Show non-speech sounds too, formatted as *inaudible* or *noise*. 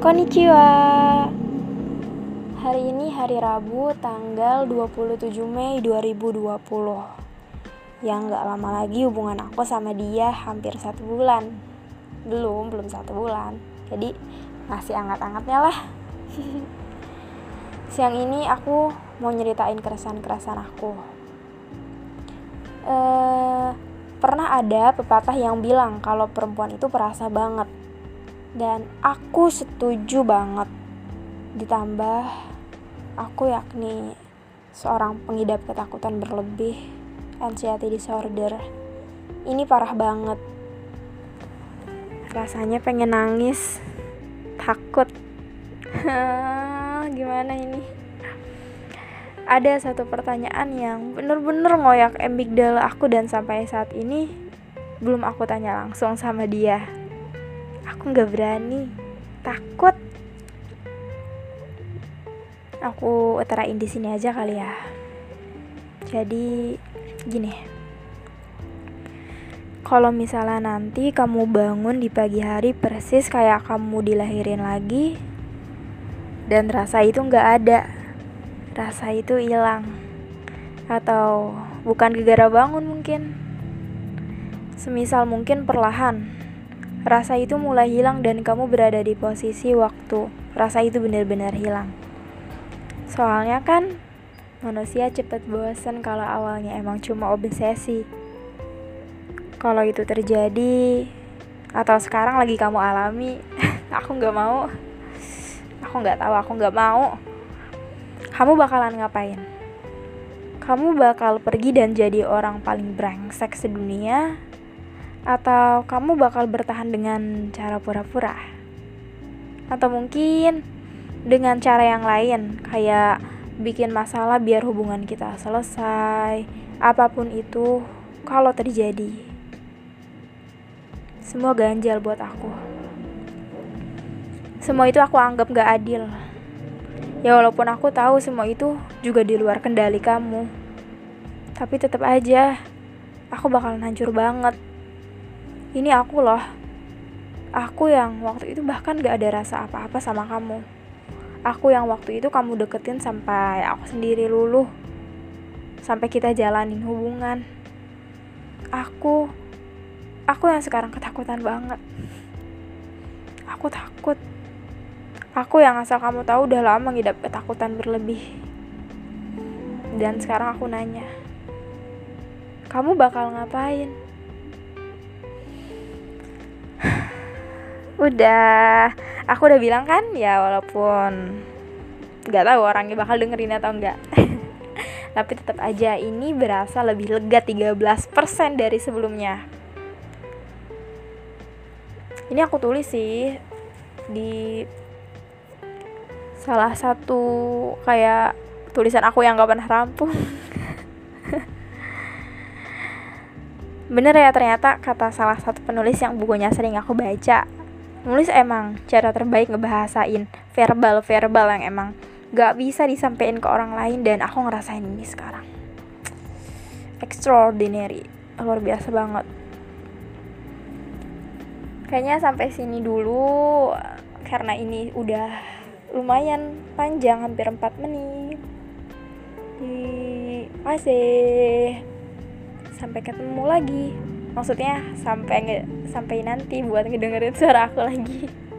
Konnichiwa. Hari ini hari Rabu tanggal 27 Mei 2020 Yang gak lama lagi hubungan aku sama dia hampir satu bulan. Belum, belum satu bulan. Jadi masih anget-angetnya lah. *laughs* Siang ini aku mau nyeritain keresahan-keresahan aku. Eh, Pernah ada pepatah yang bilang kalau perempuan itu perasa banget dan aku setuju banget. Ditambah aku yakni seorang pengidap ketakutan berlebih anxiety disorder. Ini parah banget. Rasanya pengen nangis. Takut. *laughs* Gimana ini? Ada satu pertanyaan yang bener-bener ngoyak amigdala aku dan sampai saat ini belum aku tanya langsung sama dia aku nggak berani. Takut. Aku utarain di sini aja kali ya. Jadi gini. Kalau misalnya nanti kamu bangun di pagi hari persis kayak kamu dilahirin lagi dan rasa itu nggak ada rasa itu hilang. Atau bukan gegara bangun mungkin. Semisal mungkin perlahan Rasa itu mulai hilang dan kamu berada di posisi waktu rasa itu benar-benar hilang. Soalnya kan manusia cepat bosan kalau awalnya emang cuma obsesi. Kalau itu terjadi atau sekarang lagi kamu alami, *laughs* aku nggak mau. Aku nggak tahu, aku nggak mau. Kamu bakalan ngapain? Kamu bakal pergi dan jadi orang paling brengsek sedunia atau kamu bakal bertahan dengan cara pura-pura? Atau mungkin dengan cara yang lain, kayak bikin masalah biar hubungan kita selesai, apa pun itu, kalau terjadi. Semua ganjal buat aku. Semua itu aku anggap gak adil. Ya walaupun aku tahu semua itu juga di luar kendali kamu. Tapi tetap aja, aku bakalan hancur banget ini aku loh. Aku yang waktu itu bahkan gak ada rasa apa-apa sama kamu. Aku yang waktu itu kamu deketin sampai aku sendiri luluh. Sampai kita jalanin hubungan. Aku aku yang sekarang ketakutan banget. Aku takut. Aku yang asal kamu tahu udah lama ngidap ketakutan berlebih. Dan sekarang aku nanya kamu bakal ngapain udah. Aku udah bilang kan ya walaupun nggak tahu orangnya bakal dengerin atau enggak *laughs* tapi tetap aja ini berasa lebih lega 13% dari sebelumnya. Ini aku tulis sih di salah satu kayak tulisan aku yang gak pernah rampung. *laughs* Bener ya ternyata kata salah satu penulis yang bukunya sering aku baca nulis emang cara terbaik ngebahasain verbal-verbal yang emang gak bisa disampaikan ke orang lain dan aku ngerasain ini sekarang. Extraordinary. Luar biasa banget. Kayaknya sampai sini dulu karena ini udah lumayan panjang hampir 4 menit. Di kasih. Sampai ketemu lagi maksudnya sampai sampai nanti buat ngedengerin suara aku lagi